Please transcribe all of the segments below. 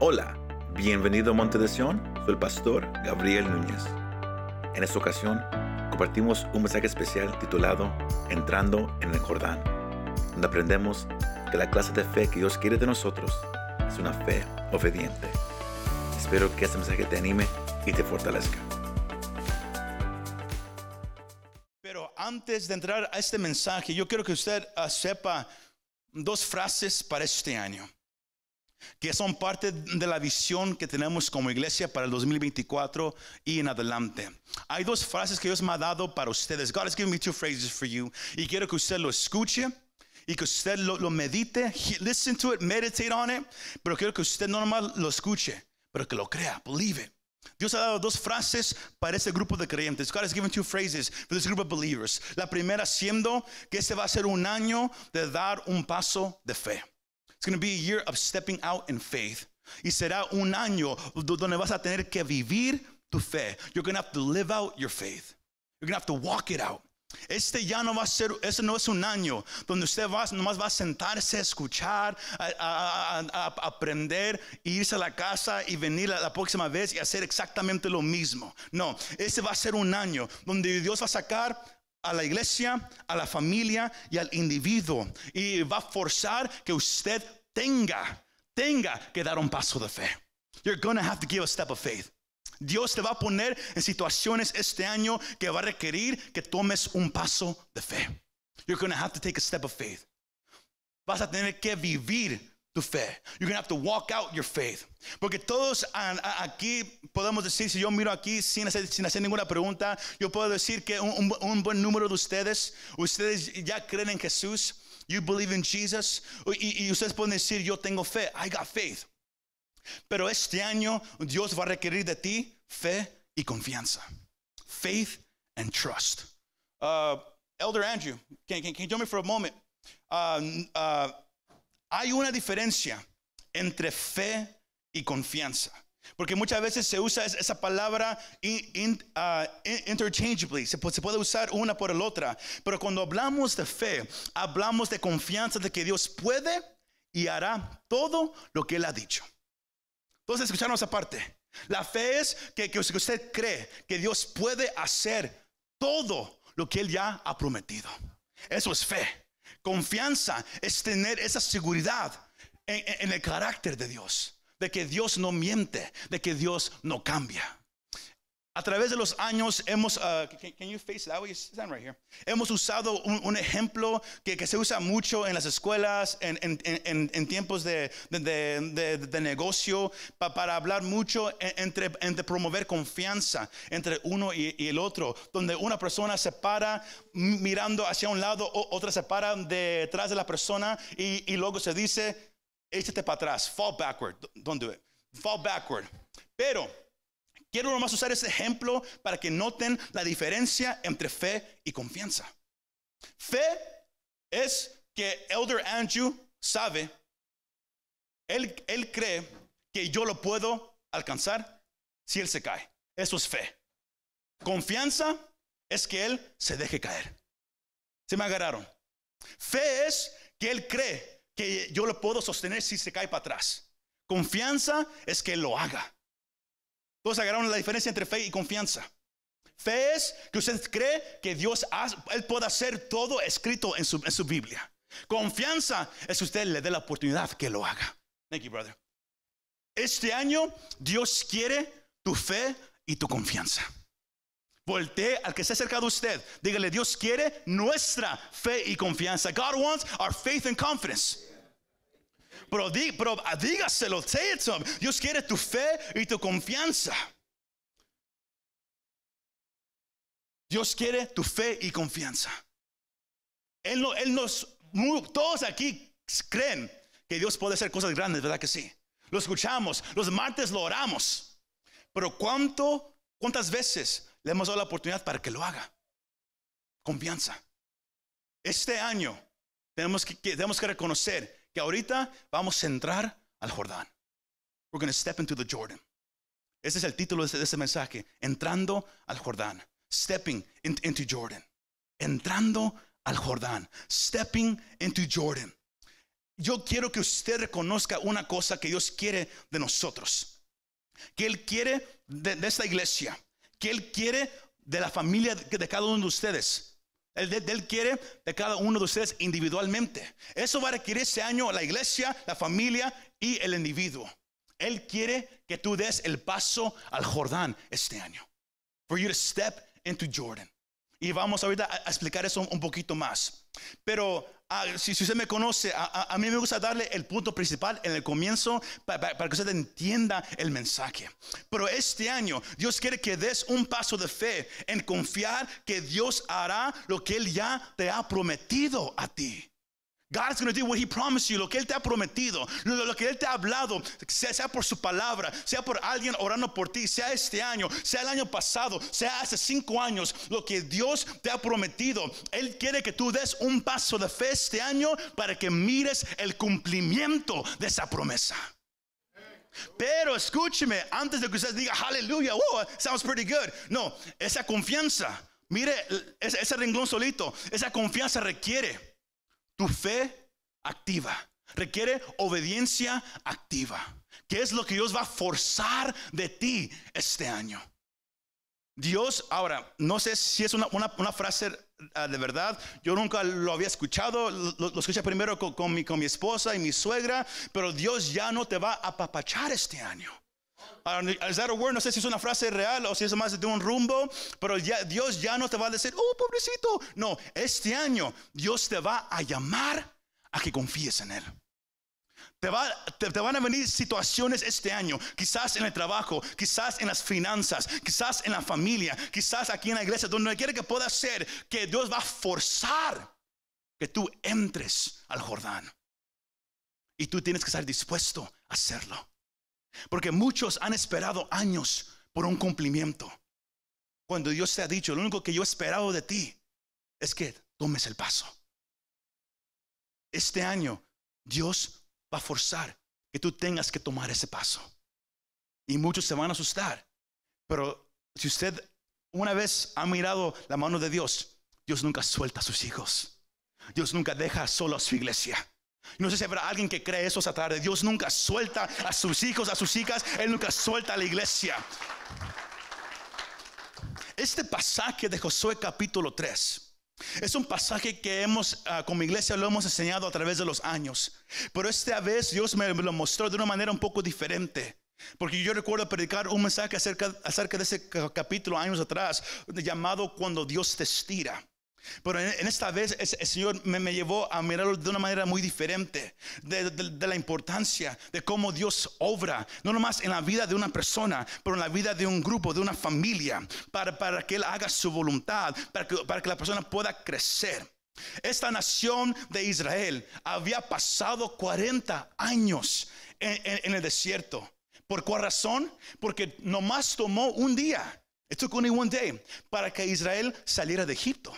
Hola, bienvenido a Monte de Sion, soy el pastor Gabriel Núñez. En esta ocasión compartimos un mensaje especial titulado Entrando en el Jordán, donde aprendemos que la clase de fe que Dios quiere de nosotros es una fe obediente. Espero que este mensaje te anime y te fortalezca. Pero antes de entrar a este mensaje, yo quiero que usted uh, sepa dos frases para este año, que son parte de la visión que tenemos como iglesia para el 2024 y en adelante. Hay dos frases que Dios me ha dado para ustedes. God has given me two phrases for you. Y quiero que usted lo escuche y que usted lo, medite, listen to it, meditate on it, pero quiero que usted no nomás lo escuche, pero que lo crea, believe it. Dios ha dado dos frases para este grupo de creyentes. God has given two phrases for this group of believers. La primera siendo que este va a ser un año de dar un paso de fe. It's going to be a year of stepping out in faith. Y será un año donde vas a tener que vivir tu fe. You're going to have to live out your faith. You're going to have to walk it out. Este ya no va a ser, este no es un año donde usted va, nomás va a sentarse escuchar, aprender, irse a la casa y venir la, próxima vez y hacer exactamente lo mismo. No, este va a ser un año donde Dios va a sacar a la iglesia, a la familia y al individuo y va a forzar que usted tenga, tenga que dar un paso de fe. You're going to have to give a step of faith. Dios te va a poner en situaciones este año que va a requerir que tomes un paso de fe. You're going to have to take a step of faith. Vas a tener que vivir tu fe. You're going to have to walk out your faith. Porque todos aquí podemos decir, si yo miro aquí sin hacer, sin hacer ninguna pregunta, yo puedo decir que un, un, buen número de ustedes, ustedes ya creen en Jesús. You believe in Jesus. Y, y ustedes pueden decir, yo tengo fe. I got faith. Pero este año Dios va a requerir de ti fe y confianza. Faith and trust. Uh, Elder Andrew, can, can, can, you tell me for a moment? Uh, uh, hay una diferencia entre fe y confianza. Porque muchas veces se usa esa palabra in, in, uh, interchangeably, se, se, puede usar una por la otra. Pero cuando hablamos de fe, hablamos de confianza de que Dios puede y hará todo lo que Él ha dicho. Entonces, escucharon esa parte. La fe es que, que usted cree que Dios puede hacer todo lo que Él ya ha prometido. Eso es fe. Confianza es tener esa seguridad en, el carácter de Dios, de que Dios no miente, de que Dios no cambia. A través de los años hemos, uh, can, can, you face that way? Stand right here. Hemos usado un, un ejemplo que, que, se usa mucho en las escuelas, en, en, en, en tiempos de, de, de, de negocio, pa, para hablar mucho entre, entre, promover confianza entre uno y, y, el otro, donde una persona se para mirando hacia un lado, otra se para detrás de la persona y, y luego se dice, échate para atrás, fall backward, don't do it, fall backward. Pero Quiero nomás usar ese ejemplo para que noten la diferencia entre fe y confianza. Fe es que Elder Andrew sabe, él, él cree que yo lo puedo alcanzar si él se cae. Eso es fe. Confianza es que él se deje caer. Se me agarraron. Fe es que él cree que yo lo puedo sostener si se cae para atrás. Confianza es que él lo haga. Todos agarraron la diferencia entre fe y confianza. Fe es que usted cree que Dios él puede hacer todo escrito en su, en su Biblia. Confianza es que usted le dé la oportunidad que lo haga. Thank you, brother. Este año Dios quiere tu fe y tu confianza. Voltee al que esté cerca de usted. Dígale, Dios quiere nuestra fe y confianza. God wants our faith and confidence. Pero, dígaselo, say it to him. Dios quiere tu fe y tu confianza. Dios quiere tu fe y confianza. Él, él nos, todos aquí creen que Dios puede hacer cosas grandes, ¿verdad que sí? Lo escuchamos, los martes lo oramos. Pero ¿cuánto, cuántas veces le hemos dado la oportunidad para que lo haga? Confianza. Este año tenemos que, tenemos que reconocer que ahorita vamos a entrar al Jordán. We're going to step into the Jordan. Ese es el título de ese, mensaje. Entrando al Jordán. Stepping in, into Jordan. Entrando al Jordán. Stepping into Jordan. yo quiero que usted reconozca una cosa que Dios quiere de nosotros. Que Él quiere de, de esta iglesia. Que Él quiere de la familia de cada uno de ustedes. Él, él, quiere de cada uno de ustedes individualmente. Eso va a requerir ese año la iglesia, la familia y el individuo. Él quiere que tú des el paso al Jordán este año. For you to step into Jordan. Y vamos ahorita a explicar eso un poquito más. Pero ah, si, usted me conoce, a, mí me gusta darle el punto principal en el comienzo para, que usted entienda el mensaje. Pero este año Dios quiere que des un paso de fe en confiar que Dios hará lo que Él ya te ha prometido a ti. God's going to do what He promised you, lo que Él te ha prometido, lo, que Él te ha hablado, sea, por su palabra, sea por alguien orando por ti, sea este año, sea el año pasado, sea hace cinco años, lo que Dios te ha prometido. Él quiere que tú des un paso de fe este año para que mires el cumplimiento de esa promesa. Pero escúcheme, antes de que usted diga, aleluya, oh, sounds pretty good. No, esa confianza, mire ese renglón solito, esa confianza requiere tu fe activa. Requiere obediencia activa. ¿Qué es lo que Dios va a forzar de ti este año? Dios, ahora, no sé si es una, frase ah, de verdad, yo nunca lo había escuchado, lo, escuché primero con, mi, con mi esposa y mi suegra, pero Dios ya no te va a apapachar este año. Is that a word? No sé si es una frase real o si es más de un rumbo, pero Dios ya no te va a decir, oh, pobrecito. No, este año Dios te va a llamar a que confíes en Él. Te, va, te, van a venir situaciones este año, quizás en el trabajo, quizás en las finanzas, quizás en la familia, quizás aquí en la iglesia, donde quiere que pueda ser, que Dios va a forzar que tú entres al Jordán. Y tú tienes que estar dispuesto a hacerlo. Porque muchos han esperado años por un cumplimiento. Cuando Dios te ha dicho, lo único que yo he esperado de ti es que tomes el paso. Este año Dios va a forzar que tú tengas que tomar ese paso. Y muchos se van a asustar. Pero si usted una vez ha mirado la mano de Dios, Dios nunca suelta a sus hijos. Dios nunca deja solo a su iglesia. No sé si habrá alguien que cree eso esa tarde. Dios nunca suelta a sus hijos, a sus hijas. Él nunca suelta a la iglesia. Este pasaje de Josué capítulo 3 es un pasaje que hemos, ah, como iglesia, lo hemos enseñado a través de los años. Pero esta vez Dios me lo mostró de una manera un poco diferente. Porque yo recuerdo predicar un mensaje acerca, acerca de ese capítulo años atrás, llamado Cuando Dios te estira. Pero en, esta vez el, Señor me, llevó a mirarlo de una manera muy diferente, de, la importancia de cómo Dios obra, no nomás en la vida de una persona, pero en la vida de un grupo, de una familia, para, para que Él haga su voluntad, para que, para que la persona pueda crecer. Esta nación de Israel había pasado 40 años en, el desierto. ¿Por cuál razón? Porque nomás tomó un día. It took only one day para que Israel saliera de Egipto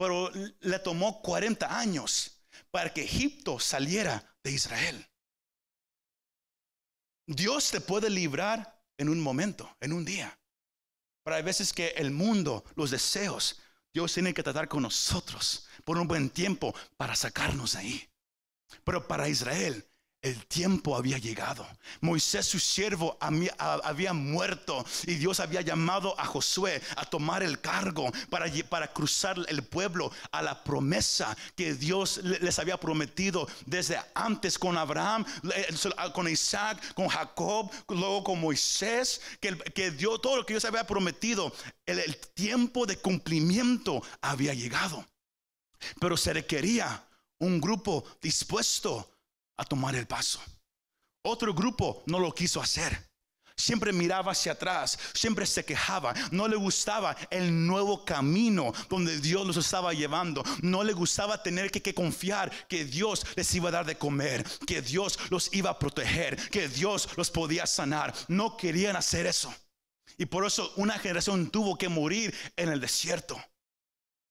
pero le tomó 40 años para que Egipto saliera de Israel. Dios te puede librar en un momento, en un día. Pero hay veces que el mundo, los deseos, Dios tiene que tratar con nosotros por un buen tiempo para sacarnos de ahí. Pero para Israel, el tiempo había llegado. Moisés, su siervo, había muerto y Dios había llamado a Josué a tomar el cargo para, para cruzar el pueblo a la promesa que Dios les había prometido desde antes con Abraham, con Isaac, con Jacob, luego con Moisés, que, que dio todo lo que Dios había prometido. el tiempo de cumplimiento había llegado. Pero se requería un grupo dispuesto a tomar el paso. Otro grupo no lo quiso hacer. Siempre miraba hacia atrás, siempre se quejaba, no le gustaba el nuevo camino donde Dios los estaba llevando, no le gustaba tener que, que, confiar que Dios les iba a dar de comer, que Dios los iba a proteger, que Dios los podía sanar. No querían hacer eso. Y por eso una generación tuvo que morir en el desierto,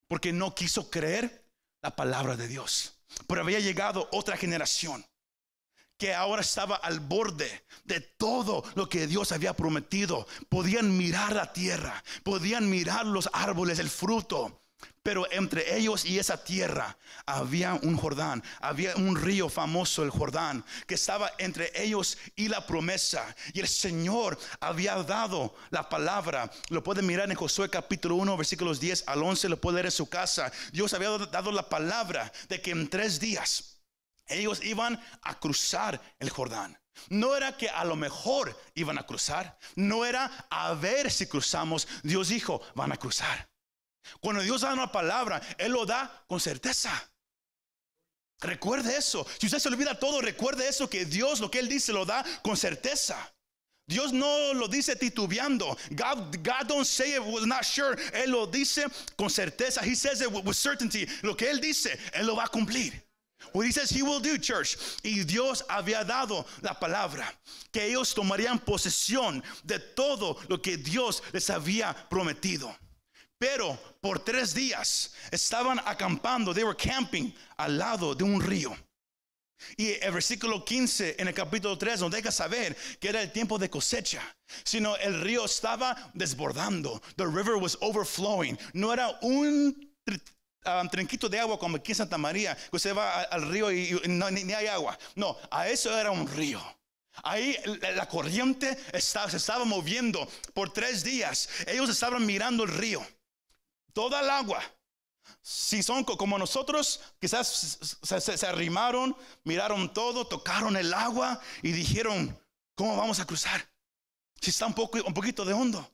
porque no quiso creer la palabra de Dios. Pero había llegado otra generación que ahora estaba al borde de todo lo que Dios había prometido. Podían mirar la tierra, podían mirar los árboles, el fruto, Pero entre ellos y esa tierra había un Jordán, había un río famoso, el Jordán, que estaba entre ellos y la promesa. Y el Señor había dado la palabra. Lo pueden mirar en Josué capítulo 1, versículos 10 al 11, lo puede leer en su casa. Dios había dado la palabra de que en tres días ellos iban a cruzar el Jordán. No era que a lo mejor iban a cruzar, no era a ver si cruzamos. Dios dijo, van a cruzar. Cuando Dios da una palabra, Él lo da con certeza. Recuerde eso. Si usted se olvida todo, recuerde eso, que Dios lo que Él dice lo da con certeza. Dios no lo dice titubeando. God, don't say it was not sure. Él lo dice con certeza. He says it with certainty. Lo que Él dice, Él lo va a cumplir. What he says he will do, church. Y Dios había dado la palabra que ellos tomarían posesión de todo lo que Dios les había prometido. Pero por tres días estaban acampando, they were camping al lado de un río. Y el versículo 15 en el capítulo 3 nos deja saber que era el tiempo de cosecha, sino el río estaba desbordando. The river was overflowing. No era un um, trinquito de agua como aquí en Santa María, que usted va al río y, no, ni, hay agua. No, a eso era un río. Ahí la corriente estaba, se estaba moviendo por tres días. Ellos estaban mirando el río toda el agua. Si son como nosotros, quizás se, arrimaron, miraron todo, tocaron el agua y dijeron, ¿cómo vamos a cruzar? Si está un, poco, un poquito de hondo.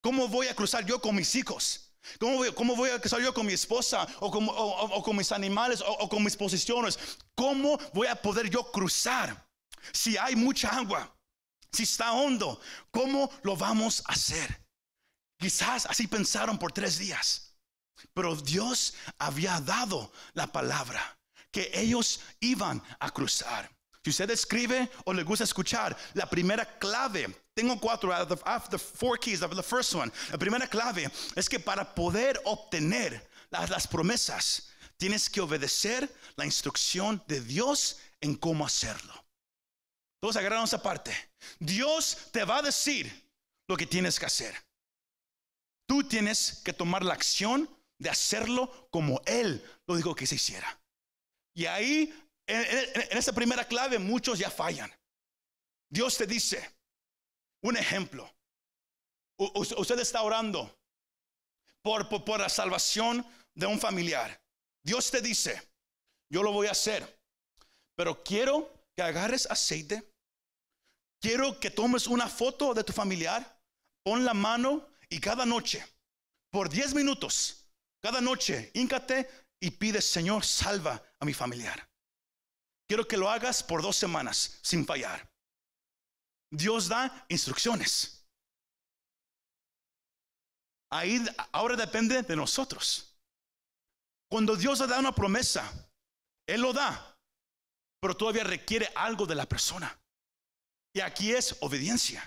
¿Cómo voy a cruzar yo con mis hijos? ¿Cómo voy, cómo voy a cruzar yo con mi esposa o con, mis animales o con mis posiciones? ¿Cómo voy a poder yo cruzar si hay mucha agua? Si está hondo, ¿cómo lo vamos a hacer? Quizás así pensaron por tres días. Pero Dios había dado la palabra que ellos iban a cruzar. Si usted escribe o le gusta escuchar, la primera clave, tengo cuatro, out of the, four keys, the first one, la primera clave es que para poder obtener las, promesas, tienes que obedecer la instrucción de Dios en cómo hacerlo. Todos agarraron esa parte. Dios te va a decir lo que tienes que hacer. Tú tienes que tomar la acción de hacerlo como Él lo dijo que se hiciera. Y ahí, en, esa primera clave, muchos ya fallan. Dios te dice, un ejemplo, usted está orando por, por la salvación de un familiar. Dios te dice, yo lo voy a hacer, pero quiero que agarres aceite, quiero que tomes una foto de tu familiar, pon la mano y cada noche, por 10 minutos, cada noche, híncate y pide, Señor, salva a mi familiar. Quiero que lo hagas por dos semanas sin fallar. Dios da instrucciones. Ahí ahora depende de nosotros. Cuando Dios da una promesa, Él lo da, pero todavía requiere algo de la persona. Y aquí es obediencia.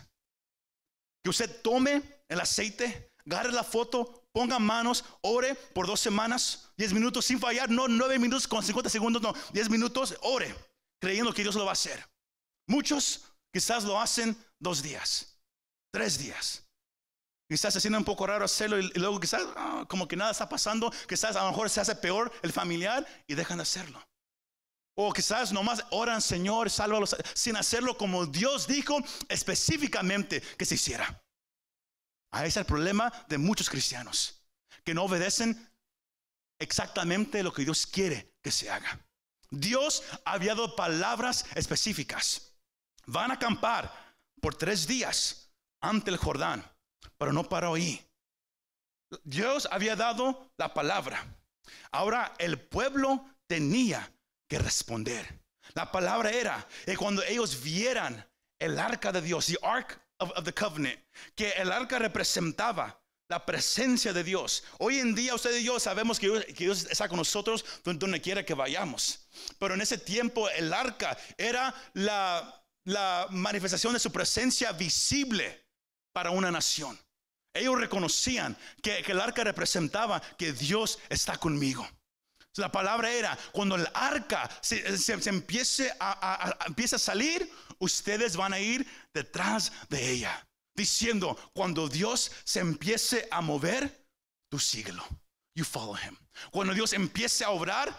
Que usted tome el aceite, agarre la foto, ponga manos, ore por dos semanas, diez minutos sin fallar, no nueve minutos con 50 segundos, no, diez minutos, ore, creyendo que Dios lo va a hacer. Muchos quizás lo hacen dos días, tres días. Quizás se siente un poco raro hacerlo y, luego quizás ah, como que nada está pasando, quizás a lo mejor se hace peor el familiar y dejan de hacerlo. O quizás nomás oran, Señor, sálvalos, sin hacerlo como Dios dijo específicamente que se hiciera. Ahí es el problema de muchos cristianos que no obedecen exactamente lo que Dios quiere que se haga. Dios había dado palabras específicas. Van a acampar por tres días ante el Jordán, pero no para ahí. Dios había dado la palabra. Ahora el pueblo tenía que responder. La palabra era que cuando ellos vieran el arca de Dios, the ark of, the covenant, que el arca representaba la presencia de Dios. Hoy en día usted y yo sabemos que Dios, está con nosotros donde quiera que vayamos. Pero en ese tiempo el arca era la, la manifestación de su presencia visible para una nación. Ellos reconocían que, el arca representaba que Dios está conmigo. La palabra era, cuando el arca se, empiece a, empieza a salir, ustedes van a ir detrás de ella. Diciendo, cuando Dios se empiece a mover, tú síguelo. you follow him. Cuando Dios empiece a obrar,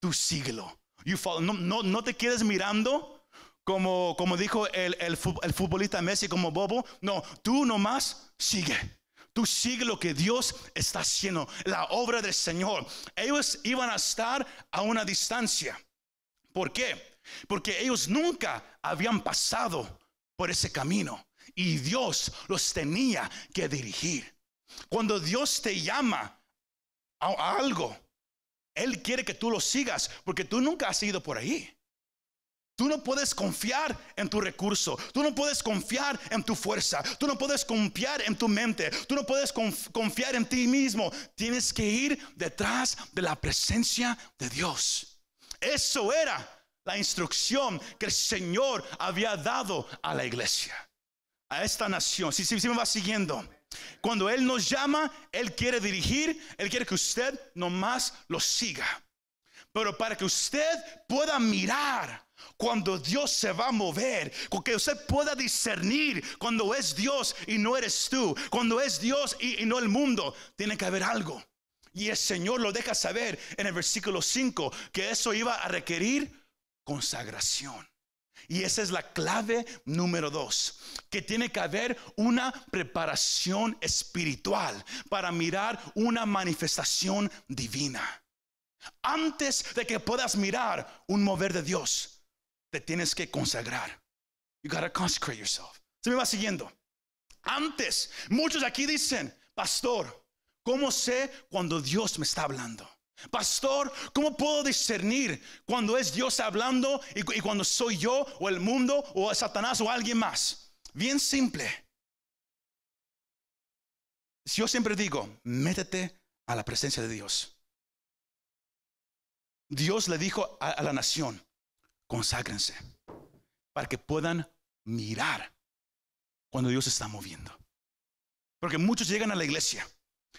tú síguelo. You follow. No, no, no te quedes mirando como, como dijo el, el, futbolista Messi como bobo. No, tú nomás sigue. Tú sigue lo que Dios está haciendo, la obra del Señor. Ellos iban a estar a una distancia. ¿Por qué? Porque ellos nunca habían pasado por ese camino y Dios los tenía que dirigir. Cuando Dios te llama a, algo, Él quiere que tú lo sigas porque tú nunca has ido por ahí. Tú no puedes confiar en tu recurso. Tú no puedes confiar en tu fuerza. Tú no puedes confiar en tu mente. Tú no puedes confiar en ti mismo. Tienes que ir detrás de la presencia de Dios. Eso era la instrucción que el Señor había dado a la iglesia, a esta nación. Si, si, me va siguiendo. Cuando Él nos llama, Él quiere dirigir, Él quiere que usted nomás lo siga. Pero para que usted pueda mirar cuando Dios se va a mover, que usted pueda discernir cuando es Dios y no eres tú, cuando es Dios y, y no el mundo, tiene que haber algo. Y el Señor lo deja saber en el versículo 5 que eso iba a requerir consagración. Y esa es la clave número dos, que tiene que haber una preparación espiritual para mirar una manifestación divina. Antes de que puedas mirar un mover de Dios, te tienes que consagrar. You gotta consecrate yourself. Se me va siguiendo. Antes, muchos aquí dicen, pastor, ¿cómo sé cuando Dios me está hablando? Pastor, ¿cómo puedo discernir cuando es Dios hablando y, cuando soy yo o el mundo o Satanás o alguien más? Bien simple. Yo siempre digo, métete a la presencia de Dios. Dios le dijo a, a la nación, conságrense para que puedan mirar cuando Dios está moviendo. Porque muchos llegan a la iglesia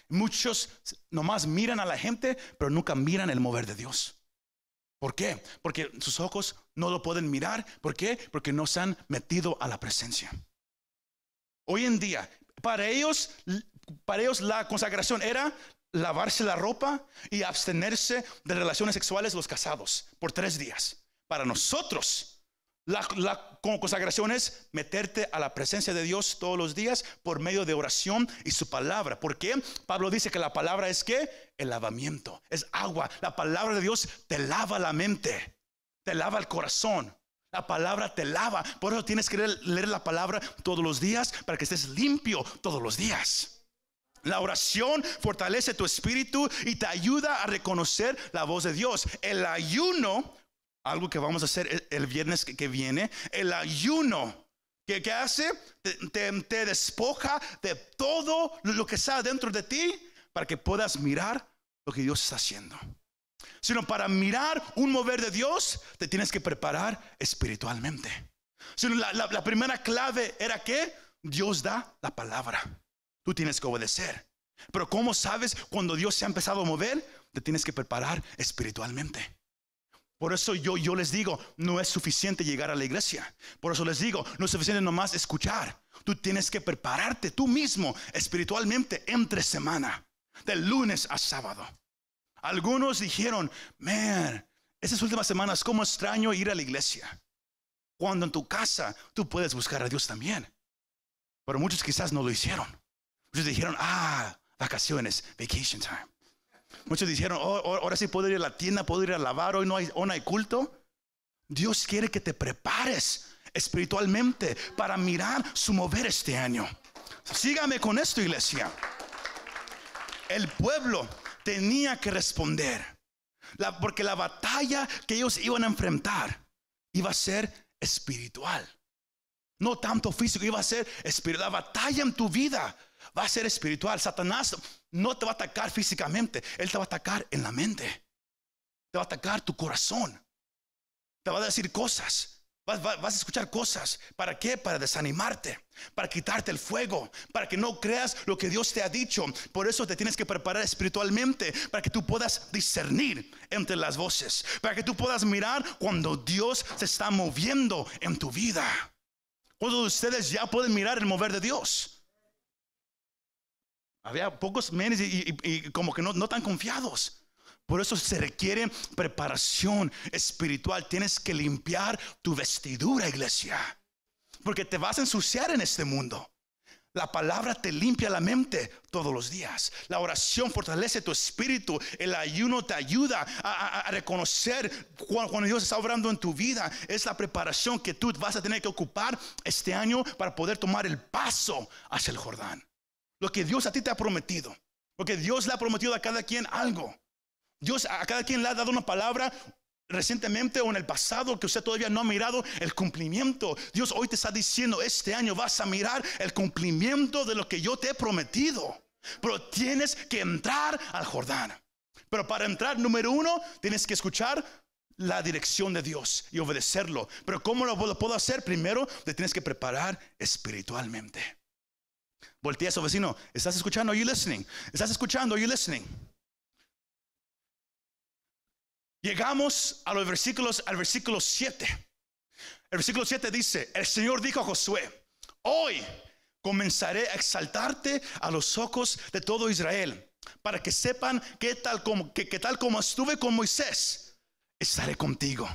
Muchos nomás miran a la gente, pero nunca miran el mover de Dios. ¿Por qué? Porque sus ojos no lo pueden mirar. ¿Por qué? Porque no se han metido a la presencia. Hoy en día, para ellos, para ellos la consagración era lavarse la ropa y abstenerse de relaciones sexuales los casados por tres días. Para nosotros, la, consagración es meterte a la presencia de Dios todos los días por medio de oración y su palabra. ¿Por qué? Pablo dice que la palabra es que el lavamiento, es agua. La palabra de Dios te lava la mente, te lava el corazón. La palabra te lava. Por eso tienes que leer la palabra todos los días para que estés limpio todos los días. La oración fortalece tu espíritu y te ayuda a reconocer la voz de Dios. El ayuno algo que vamos a hacer el, viernes que, viene, el ayuno. que hace? Te, te, despoja de todo lo que está dentro de ti para que puedas mirar lo que Dios está haciendo. Sino para mirar un mover de Dios, te tienes que preparar espiritualmente. Sino la, la primera clave era que Dios da la palabra. Tú tienes que obedecer. Pero ¿cómo sabes cuando Dios se ha empezado a mover? Te tienes que preparar espiritualmente. Por eso yo, yo les digo, no es suficiente llegar a la iglesia. Por eso les digo, no es suficiente nomás escuchar. Tú tienes que prepararte tú mismo espiritualmente entre semana, del lunes a sábado. Algunos dijeron, man, esas últimas semanas, ¿cómo extraño ir a la iglesia? Cuando en tu casa tú puedes buscar a Dios también. Pero muchos quizás no lo hicieron. Muchos dijeron, ah, vacaciones, vacation time. Muchos dijeron, oh, oh, ahora sí puedo ir a la tienda, puedo ir a lavar, hoy no hay, hoy no hay culto. Dios quiere que te prepares espiritualmente para mirar su mover este año. Sígame con esto, iglesia. El pueblo tenía que responder, porque la batalla que ellos iban a enfrentar iba a ser espiritual. No tanto físico, iba a ser espiritual. La batalla en tu vida va a ser espiritual. Satanás no te va a atacar físicamente, Él te va a atacar en la mente. Te va a atacar tu corazón. Te va a decir cosas. Vas, a escuchar cosas. ¿Para qué? Para desanimarte, para quitarte el fuego, para que no creas lo que Dios te ha dicho. Por eso te tienes que preparar espiritualmente, para que tú puedas discernir entre las voces, para que tú puedas mirar cuando Dios se está moviendo en tu vida. Cuando ustedes ya pueden mirar el mover de Dios. Había pocos menes y, como que no, no tan confiados. Por eso se requiere preparación espiritual. Tienes que limpiar tu vestidura, iglesia. Porque te vas a ensuciar en este mundo. La palabra te limpia la mente todos los días. La oración fortalece tu espíritu. El ayuno te ayuda a, reconocer cuando, Dios está obrando en tu vida. Es la preparación que tú vas a tener que ocupar este año para poder tomar el paso hacia el Jordán. Lo que Dios a ti te ha prometido. Lo que Dios le ha prometido a cada quien algo. Dios a cada quien le ha dado una palabra recientemente o en el pasado que usted todavía no ha mirado el cumplimiento. Dios hoy te está diciendo, este año vas a mirar el cumplimiento de lo que yo te he prometido. Pero tienes que entrar al Jordán. Pero para entrar, número uno, tienes que escuchar la dirección de Dios y obedecerlo. Pero ¿cómo lo puedo hacer? Primero, te tienes que preparar espiritualmente. Voltea a su vecino. ¿Estás escuchando? Are you listening? ¿Estás escuchando? Are you listening? Llegamos a los versículos, al versículo 7. El versículo 7 dice, el Señor dijo a Josué, hoy comenzaré a exaltarte a los ojos de todo Israel, para que sepan que tal como, que, tal como estuve con Moisés, estaré contigo.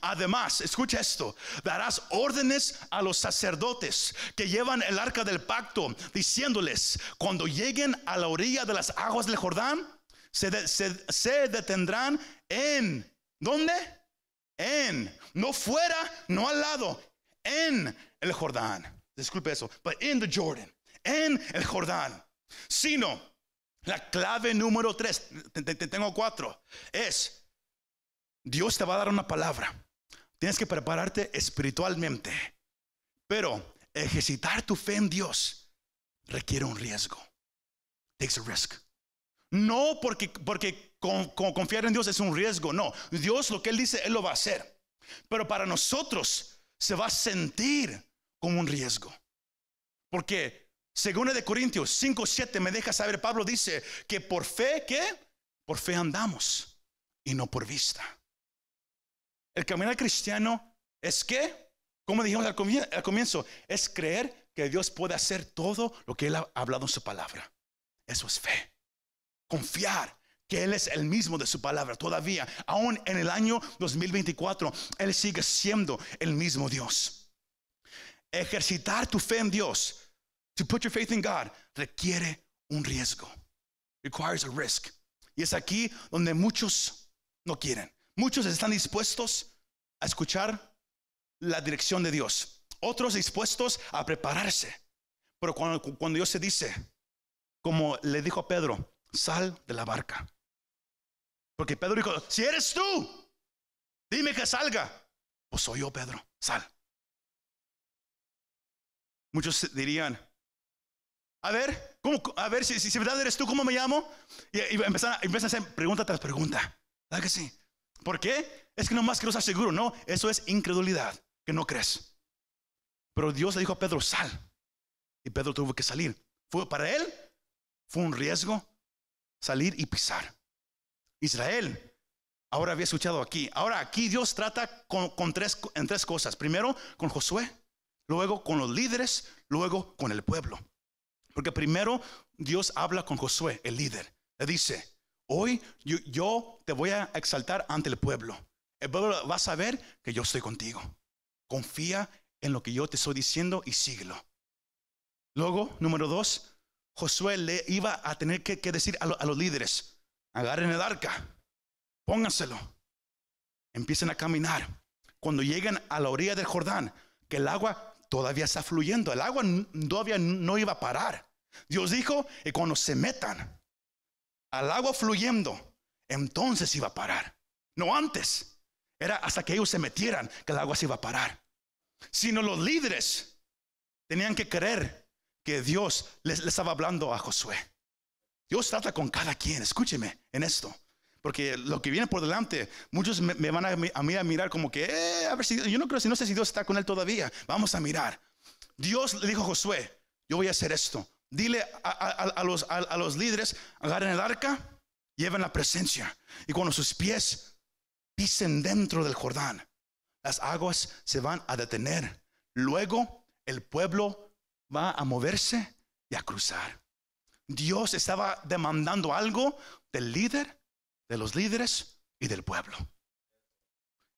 Además, escucha esto, darás órdenes a los sacerdotes que llevan el arca del pacto, diciéndoles, cuando lleguen a la orilla de las aguas del Jordán, se, detendrán en, ¿dónde? En, no fuera, no al lado, en el Jordán. Disculpe eso, but in the Jordan, en el Jordán. Sino, la clave número tres, tengo cuatro, es, Dios te va a dar una palabra. Tienes que prepararte espiritualmente, pero ejercitar tu fe en Dios requiere un riesgo. Takes a risk. No porque, porque confiar en Dios es un riesgo, no. Dios lo que Él dice, Él lo va a hacer. Pero para nosotros se va a sentir como un riesgo. Porque según de Corintios 5, 7 me deja saber, Pablo dice que por fe, ¿qué? Por fe andamos y no por vista. El caminar cristiano es que, como dijimos al comienzo, es creer que Dios puede hacer todo lo que Él ha hablado en su palabra. Eso es fe confiar que Él es el mismo de su palabra todavía. Aún en el año 2024, Él sigue siendo el mismo Dios. Ejercitar tu fe en Dios, to put your faith in God, requiere un riesgo. Requires a risk. Y es aquí donde muchos no quieren. Muchos están dispuestos a escuchar la dirección de Dios. Otros dispuestos a prepararse. Pero cuando, cuando Dios se dice, como le dijo a Pedro, sal de la barca. Porque Pedro dijo, si eres tú, dime que salga. Pues soy yo, Pedro, sal. Muchos dirían, a ver, ¿cómo, a ver si, si, verdad eres tú, ¿cómo me llamo? Y, y empiezan, a hacer pregunta tras pregunta. ¿Verdad que sí? ¿Por qué? Es que nomás quiero estar seguro. No, eso es incredulidad, que no crees. Pero Dios le dijo a Pedro, sal. Y Pedro tuvo que salir. Fue para él, fue un riesgo, salir y pisar. Israel, ahora había escuchado aquí. Ahora aquí Dios trata con, tres, en tres cosas. Primero con Josué, luego con los líderes, luego con el pueblo. Porque primero Dios habla con Josué, el líder. Le dice, hoy yo, te voy a exaltar ante el pueblo. El pueblo va a saber que yo estoy contigo. Confía en lo que yo te estoy diciendo y síguelo. Luego, número dos, Josué le iba a tener que, decir a, los líderes, agarren el arca, pónganselo, empiecen a caminar. Cuando lleguen a la orilla del Jordán, que el agua todavía está fluyendo, el agua todavía no iba a parar. Dios dijo que cuando se metan al agua fluyendo, entonces iba a parar. No antes. Era hasta que ellos se metieran que el agua se iba a parar. Sino los líderes tenían que creer que Dios les, estaba hablando a Josué. Dios trata con cada quien, escúcheme en esto. Porque lo que viene por delante, muchos me, van a, mí a mirar como que, eh, a ver si, yo no creo, si no sé si Dios está con él todavía. Vamos a mirar. Dios le dijo a Josué, yo voy a hacer esto. Dile a, los, a, los líderes, agarren el arca, lleven la presencia. Y cuando sus pies pisen dentro del Jordán, las aguas se van a detener. Luego el pueblo va a moverse y a cruzar. Dios estaba demandando algo del líder, de los líderes y del pueblo.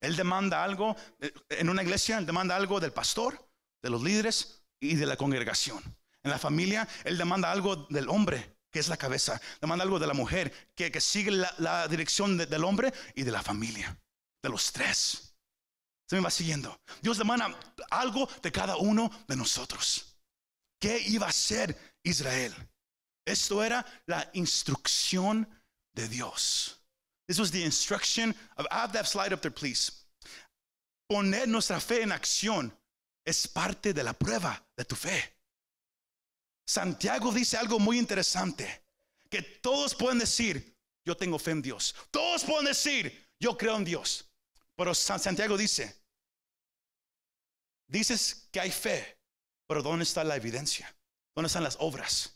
Él demanda algo eh, en una iglesia, él demanda algo del pastor, de los líderes y de la congregación. En la familia, él demanda algo del hombre, que es la cabeza. Demanda algo de la mujer, que, sigue la, dirección del hombre y de la familia, de los tres. Se me va siguiendo. Dios demanda algo de cada uno de nosotros. ¿Qué iba a ser Israel? Esto era la instrucción de Dios. This was the instruction of, have that slide up there, please. Poner nuestra fe en acción es parte de la prueba de tu fe. Santiago dice algo muy interesante, que todos pueden decir, yo tengo fe en Dios. Todos pueden decir, yo creo en Dios. Pero Santiago dice, dices que hay fe, pero ¿dónde está la evidencia? ¿Dónde están las obras?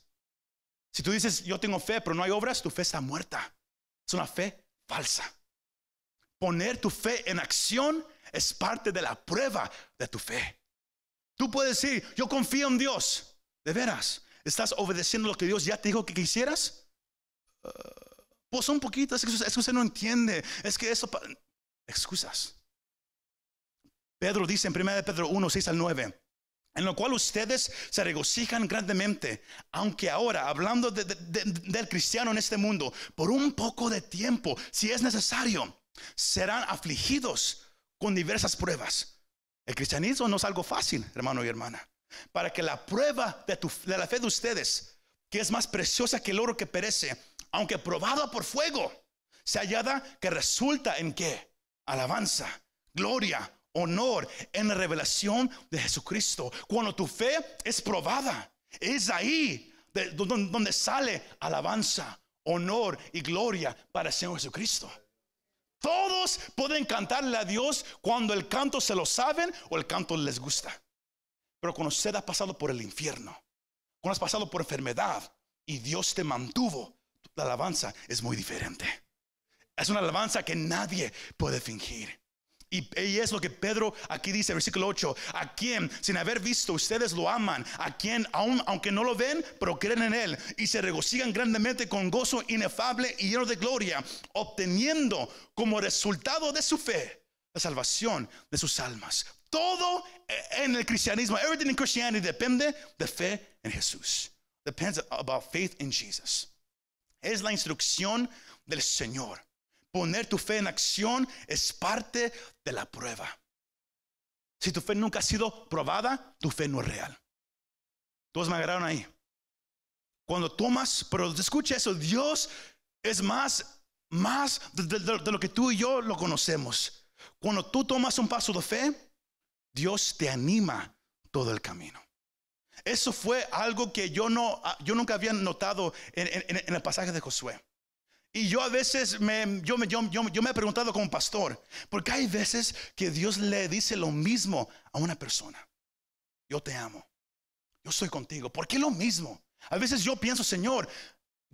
Si tú dices, yo tengo fe, pero no hay obras, tu fe está muerta. Es una fe falsa. Poner tu fe en acción es parte de la prueba de tu fe. Tú puedes decir, yo confío en Dios. De veras, ¿estás obedeciendo lo que Dios ya te dijo que quisieras? Uh, pues un poquito, es que, usted no entiende. Es que eso... Excusas. Pedro dice en 1 Pedro 1, 6 al 9 en lo cual ustedes se regocijan grandemente, aunque ahora, hablando del cristiano en este mundo, por un poco de tiempo, si es necesario, serán afligidos con diversas pruebas. El cristianismo no es algo fácil, hermano y hermana. Para que la prueba de, de la fe de ustedes, que es más preciosa que el oro que perece, aunque probada por fuego, se hallada que resulta en qué? Alabanza, gloria, honor en la revelación de Jesucristo. Cuando tu fe es probada, es ahí donde sale alabanza, honor y gloria para el Señor Jesucristo. Todos pueden cantarle a Dios cuando el canto se lo saben o el canto les gusta. Pero cuando usted ha pasado por el infierno, cuando has pasado por enfermedad y Dios te mantuvo, la alabanza es muy diferente. Es una alabanza que nadie puede fingir. Y, es lo que Pedro aquí dice, versículo 8, a quien sin haber visto ustedes lo aman, a quien aun, aunque no lo ven, pero creen en él y se regocijan grandemente con gozo inefable y lleno de gloria, obteniendo como resultado de su fe la salvación de sus almas. Todo en el cristianismo, everything in Christianity depende de fe en Jesús. Depends about faith in Jesus. Es la instrucción del Señor. Poner tu fe en acción es parte de la prueba. Si tu fe nunca ha sido probada, tu fe no es real. Todos me agarraron ahí. Cuando tomas, pero escucha eso, Dios es más, más de, lo que tú y yo lo conocemos. Cuando tú tomas un paso de fe, Dios te anima todo el camino. Eso fue algo que yo, no, yo nunca había notado en el pasaje de Josué. Y yo a veces me, yo, me, yo, yo, me he preguntado como pastor, porque hay veces que Dios le dice lo mismo a una persona. Yo te amo. Yo estoy contigo. ¿Por qué lo mismo? A veces yo pienso, Señor,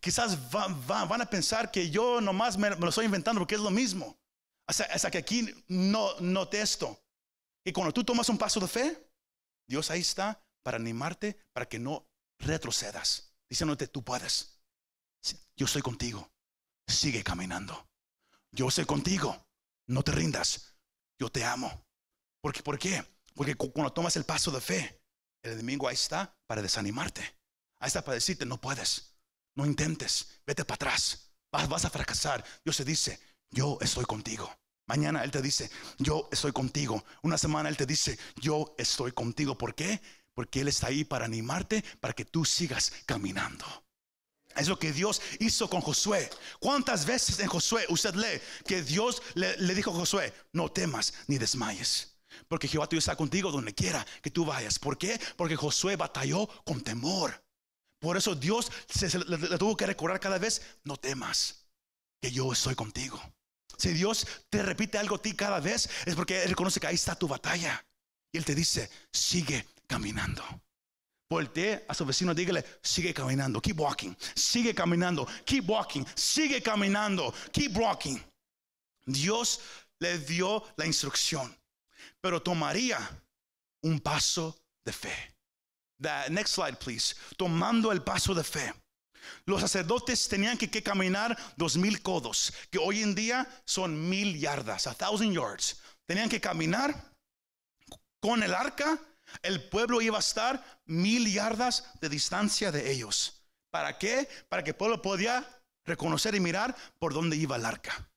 quizás van a pensar que yo nomás me, lo estoy inventando porque es lo mismo. Hasta, hasta que aquí no note esto. Y cuando tú tomas un paso de fe, Dios ahí está para animarte, para que no retrocedas. Diciéndote, tú puedes. Yo estoy contigo sigue caminando. Yo sé contigo, no te rindas, yo te amo. Porque, ¿Por qué? Porque cuando tomas el paso de fe, el enemigo ahí está para desanimarte. Ahí está para decirte, no puedes, no intentes, vete para atrás, vas, vas a fracasar. Dios te dice, yo estoy contigo. Mañana Él te dice, yo estoy contigo. Una semana Él te dice, yo estoy contigo. ¿Por qué? Porque Él está ahí para animarte, para que tú sigas caminando. Es lo que Dios hizo con Josué. ¿Cuántas veces en Josué usted lee que Dios le, dijo a Josué, no temas ni desmayes? Porque Jehová tú está contigo donde quiera que tú vayas. ¿Por qué? Porque Josué batalló con temor. Por eso Dios le, tuvo que recordar cada vez, no temas, que yo estoy contigo. Si Dios te repite algo a ti cada vez, es porque Él reconoce que ahí está tu batalla. Y Él te dice, sigue caminando. Voltee a su vecino, dígale, sigue caminando, keep walking, sigue caminando, keep walking, sigue caminando, keep walking. Dios le dio la instrucción, pero tomaría un paso de fe. The next slide, please. Tomando el paso de fe. Los sacerdotes tenían que, caminar dos mil codos, que hoy en día son mil yardas, a thousand yards. Tenían que caminar con el arca. El pueblo iba a estar mil yardas de distancia de ellos. ¿Para qué? Para que el pueblo podía reconocer y mirar por dónde iba el arca.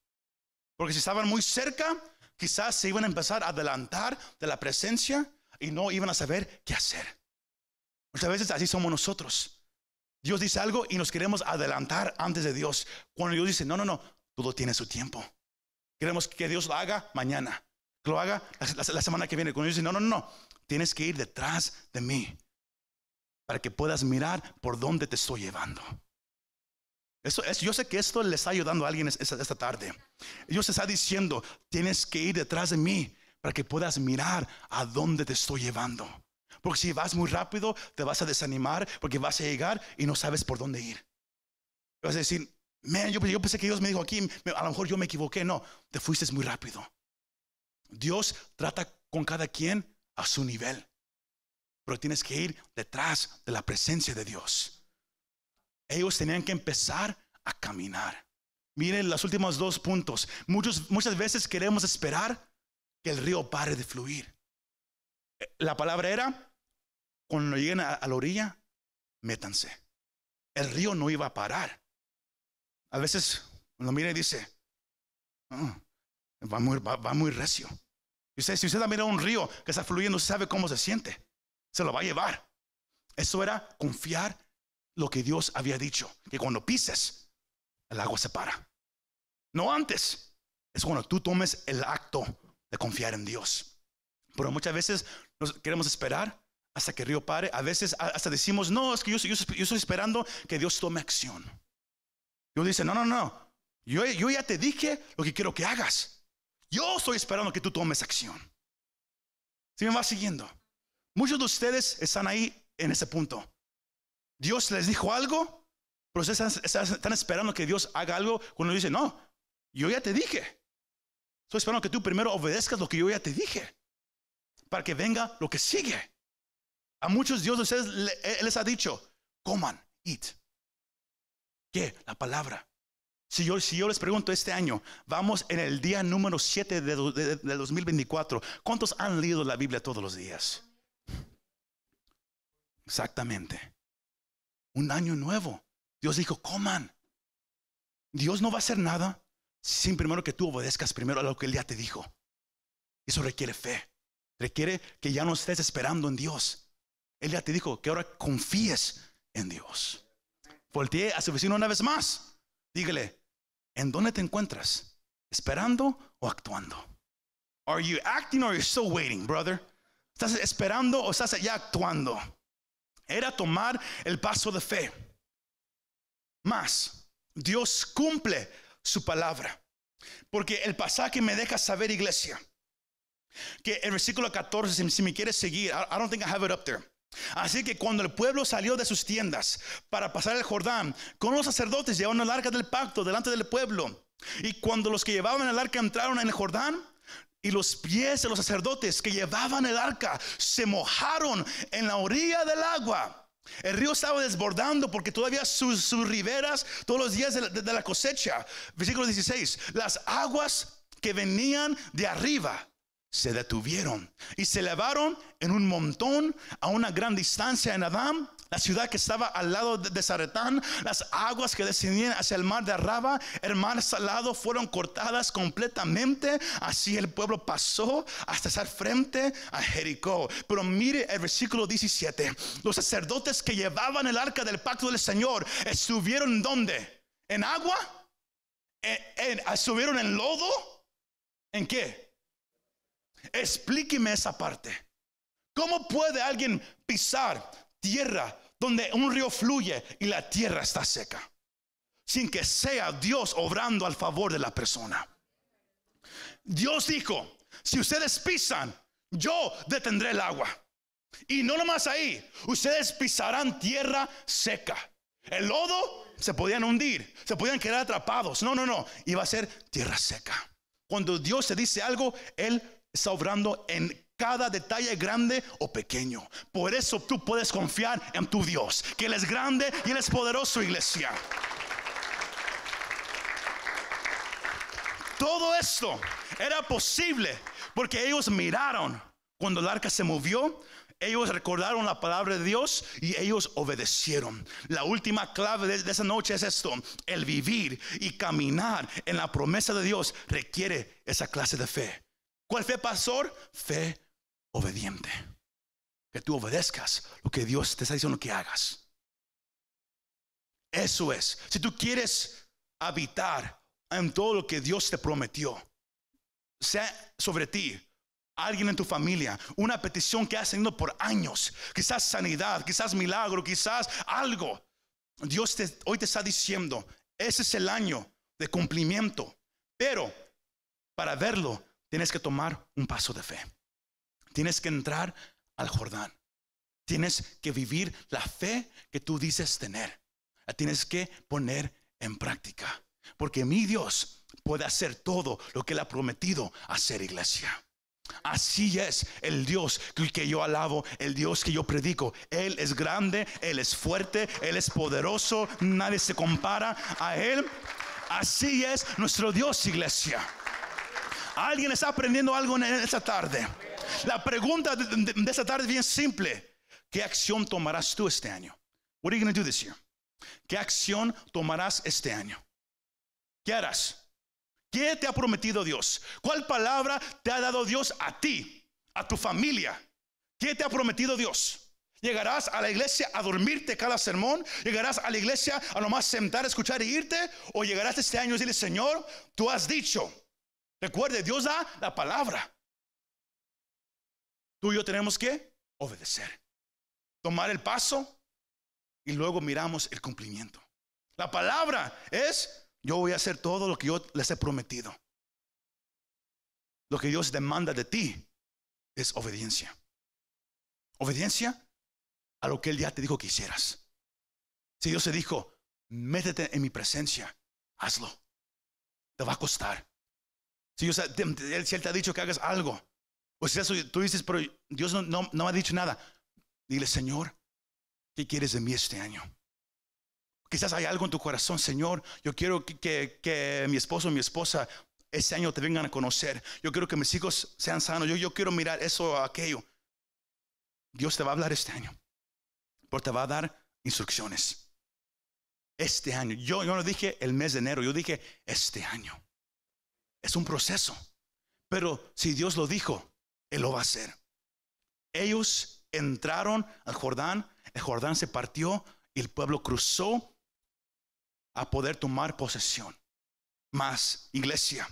Porque si estaban muy cerca, quizás se iban a empezar a adelantar de la presencia y no iban a saber qué hacer. Muchas veces así somos nosotros. Dios dice algo y nos queremos adelantar antes de Dios. Cuando Dios dice, no, no, no, todo tiene su tiempo. Queremos que Dios lo haga mañana, que lo haga la, semana que viene. Cuando Dios dice, no, no, no, tienes que ir detrás de mí para que puedas mirar por dónde te estoy llevando. Eso es, yo sé que esto le está ayudando a alguien esta, esta tarde. Dios está diciendo, tienes que ir detrás de mí para que puedas mirar a dónde te estoy llevando. Porque si vas muy rápido, te vas a desanimar porque vas a llegar y no sabes por dónde ir. Vas a decir, man, yo, pensé que Dios me dijo aquí, a lo mejor yo me equivoqué. No, te fuiste muy rápido. Dios trata con cada quien a su nivel. Pero tienes que ir detrás de la presencia de Dios. Ellos tenían que empezar a caminar. Miren los últimos dos puntos. Muchos, muchas veces queremos esperar que el río pare de fluir. La palabra era, cuando lleguen a, a la orilla, métanse. El río no iba a parar. A veces uno mira y dice, "Ah, va, muy, va, muy recio. Y usted, si usted mira un río que está fluyendo, sabe cómo se siente. Se lo va a llevar. Eso era confiar lo que Dios había dicho, que cuando pises, el agua se para. No antes. Es cuando tú tomes el acto de confiar en Dios. Pero muchas veces nos queremos esperar hasta que río pare. A veces hasta decimos, no, es que yo, yo, yo estoy esperando que Dios tome acción. Dios dice, no, no, no. Yo, yo ya te dije lo que quiero que hagas. Yo estoy esperando que tú tomes acción. Si me va siguiendo. Muchos de ustedes están ahí en ese punto. Dios les dijo algo, pero ustedes están esperando que Dios haga algo cuando dice, no, yo ya te dije. Estoy esperando que tú primero obedezcas lo que yo ya te dije, para que venga lo que sigue. A muchos Dios de ustedes Él les ha dicho, coman, eat. ¿Qué? La palabra. Si yo, si yo les pregunto este año, vamos en el día número 7 de, de- de 2024, ¿cuántos han leído la Biblia todos los días? Exactamente. Un año nuevo. Dios dijo, coman. Dios no va a hacer nada sin primero que tú obedezcas primero a lo que Él ya te dijo. Eso requiere fe. Requiere que ya no estés esperando en Dios. Él ya te dijo que ahora confíes en Dios. Voltee a su vecino una vez más. Dígale, ¿en dónde te encuentras? ¿Esperando o actuando? Are you acting or are you still waiting, brother? ¿Estás esperando o estás ya actuando? Era tomar el paso de fe. Más, Dios cumple su palabra. Porque el pasaje me deja saber, iglesia, que el versículo 14, si, me quieres seguir, I don't think I have it up there. Así que cuando el pueblo salió de sus tiendas para pasar el Jordán, con los sacerdotes llevaron el arca del pacto delante del pueblo. Y cuando los que llevaban el arca entraron en el Jordán, y los pies de los sacerdotes que llevaban el arca se mojaron en la orilla del agua. El río estaba desbordando porque todavía sus, riberas, todos los días de la, de la cosecha. Versículo 16. Las aguas que venían de arriba se detuvieron y se elevaron en un montón a una gran distancia en Adán, la ciudad que estaba al lado de, Zaretán. Las aguas que descendían hacia el mar de Arraba, el mar salado, fueron cortadas completamente. Así el pueblo pasó hasta estar frente a Jericó. Pero mire el versículo 17. Los sacerdotes que llevaban el arca del pacto del Señor estuvieron ¿dónde? ¿En agua? ¿En- en- ¿Estuvieron en lodo? ¿En qué? Explíqueme esa parte. ¿Cómo puede alguien pisar tierra donde un río fluye y la tierra está seca? Sin que sea Dios obrando al favor de la persona. Dios dijo, si ustedes pisan, yo detendré el agua. Y no nomás ahí, ustedes pisarán tierra seca. El lodo se podían hundir, se podían quedar atrapados. No, no, no, iba a ser tierra seca. Cuando Dios te dice algo, Él está obrando en cada detalle grande o pequeño. Por eso tú puedes confiar en tu Dios, que Él es grande y Él es poderoso, iglesia. Todo esto era posible porque ellos miraron cuando el arca se movió. Ellos recordaron la palabra de Dios y ellos obedecieron. La última clave de, esa noche es esto. El vivir y caminar en la promesa de Dios requiere esa clase de fe. ¿Cuál fe, pastor? Fe obediente. Que tú obedezcas lo que Dios te está diciendo que hagas. Eso es. Si tú quieres habitar en todo lo que Dios te prometió, sea sobre ti, alguien en tu familia, una petición que has tenido por años, quizás sanidad, quizás milagro, quizás algo. Dios te, hoy te está diciendo, ese es el año de cumplimiento, pero para verlo tienes que tomar un paso de fe. Tienes que entrar al Jordán. Tienes que vivir la fe que tú dices tener. La tienes que poner en práctica. Porque mi Dios puede hacer todo lo que Él ha prometido hacer, iglesia. Así es el Dios que yo alabo, el Dios que yo predico. Él es grande, Él es fuerte, Él es poderoso, nadie se compara a Él. Así es nuestro Dios, iglesia. Alguien está aprendiendo algo en esta tarde. La pregunta de, de esta tarde es bien simple. ¿Qué acción tomarás tú este año? What are you going to do this year? ¿Qué acción tomarás este año? ¿Qué harás? ¿Qué te ha prometido Dios? ¿Cuál palabra te ha dado Dios a ti, a tu familia? ¿Qué te ha prometido Dios? ¿Llegarás a la iglesia a dormirte cada sermón? ¿Llegarás a la iglesia a nomás sentar, escuchar e irte? ¿O llegarás este año y decirle, Señor, tú has dicho? Recuerde, Dios da la palabra. Tú y yo tenemos que obedecer, tomar el paso y luego miramos el cumplimiento. La palabra es yo voy a hacer todo lo que yo les he prometido. Lo que Dios demanda de ti es obediencia. Obediencia a lo que Él ya te dijo que hicieras. Si Dios te dijo, métete en mi presencia, hazlo. Te va a costar. Si Él, te ha dicho que hagas algo, pues eso tú dices, pero Dios no, no me ha dicho nada. Dile, Señor, ¿qué quieres de mí este año? Quizás hay algo en tu corazón, Señor. Yo quiero que, mi esposo o mi esposa este año te vengan a conocer. Yo quiero que mis hijos sean sanos. Yo, quiero mirar eso o aquello. Dios te va a hablar este año. Porque te va a dar instrucciones. Este año. Yo no dije el mes de enero. Yo dije este año. Es un proceso. Pero si Dios lo dijo, Él lo va a hacer. Ellos entraron al Jordán. El Jordán se partió. Y el pueblo cruzó a poder tomar posesión. Más, iglesia,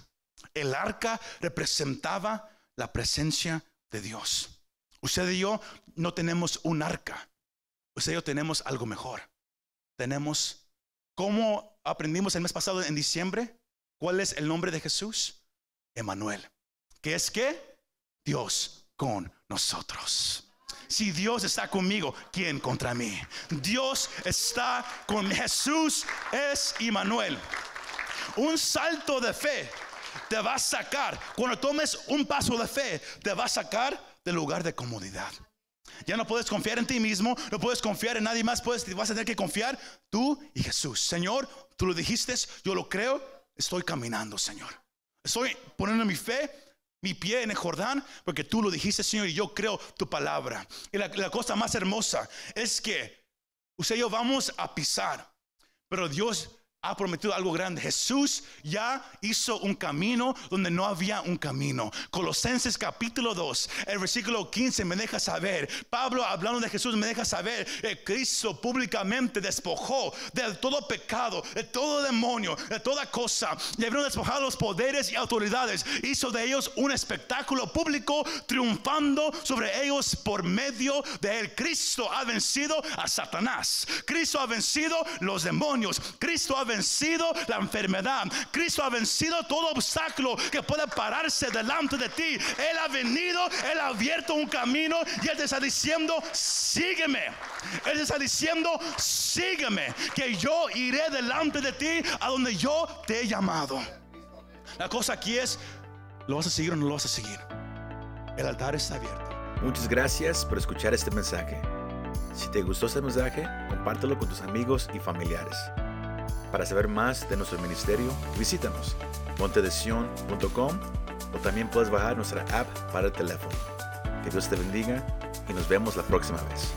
el arca representaba la presencia de Dios. Usted y yo no tenemos un arca. Usted y yo tenemos algo mejor. Tenemos, como aprendimos el mes pasado en diciembre, ¿cuál es el nombre de Jesús? Emanuel. ¿Qué es qué? Dios con nosotros. Si Dios está conmigo, ¿quién contra mí? Dios está con Jesús es Immanuel. Un salto de fe te va a sacar. Cuando tomes un paso de fe, te va a sacar del lugar de comodidad. Ya no puedes confiar en ti mismo, no puedes confiar en nadie más, puedes, vas a tener que confiar tú y Jesús. Señor, tú lo dijiste, yo lo creo, estoy caminando, Señor. Estoy poniendo mi fe mi pie en el Jordán, porque tú lo dijiste, Señor, y yo creo tu palabra. Y la, cosa más hermosa es que usted y yo vamos a pisar, pero Dios ha prometido algo grande. Jesús ya hizo un camino donde no había un camino. Colosenses capítulo 2, el versículo 15 me deja saber. Pablo hablando de Jesús me deja saber. que Cristo públicamente despojó de todo pecado, de todo demonio, de toda cosa. Y habiendo despojado los poderes y autoridades, hizo de ellos un espectáculo público, triunfando sobre ellos por medio de él. Cristo ha vencido a Satanás. Cristo ha vencido los demonios. Cristo ha vencido la enfermedad. Cristo ha vencido todo obstáculo que pueda pararse delante de ti. Él ha venido, Él ha abierto un camino y Él te está diciendo, sígueme. Él te está diciendo, sígueme, que yo iré delante de ti a donde yo te he llamado. La cosa aquí es, ¿lo vas a seguir o no lo vas a seguir? El altar está abierto. Muchas gracias por escuchar este mensaje. Si te gustó este mensaje, compártelo con tus amigos y familiares. Para saber más de nuestro ministerio, visítanos montedesion.com o también puedes bajar nuestra app para el teléfono. Que Dios te bendiga y nos vemos la próxima vez.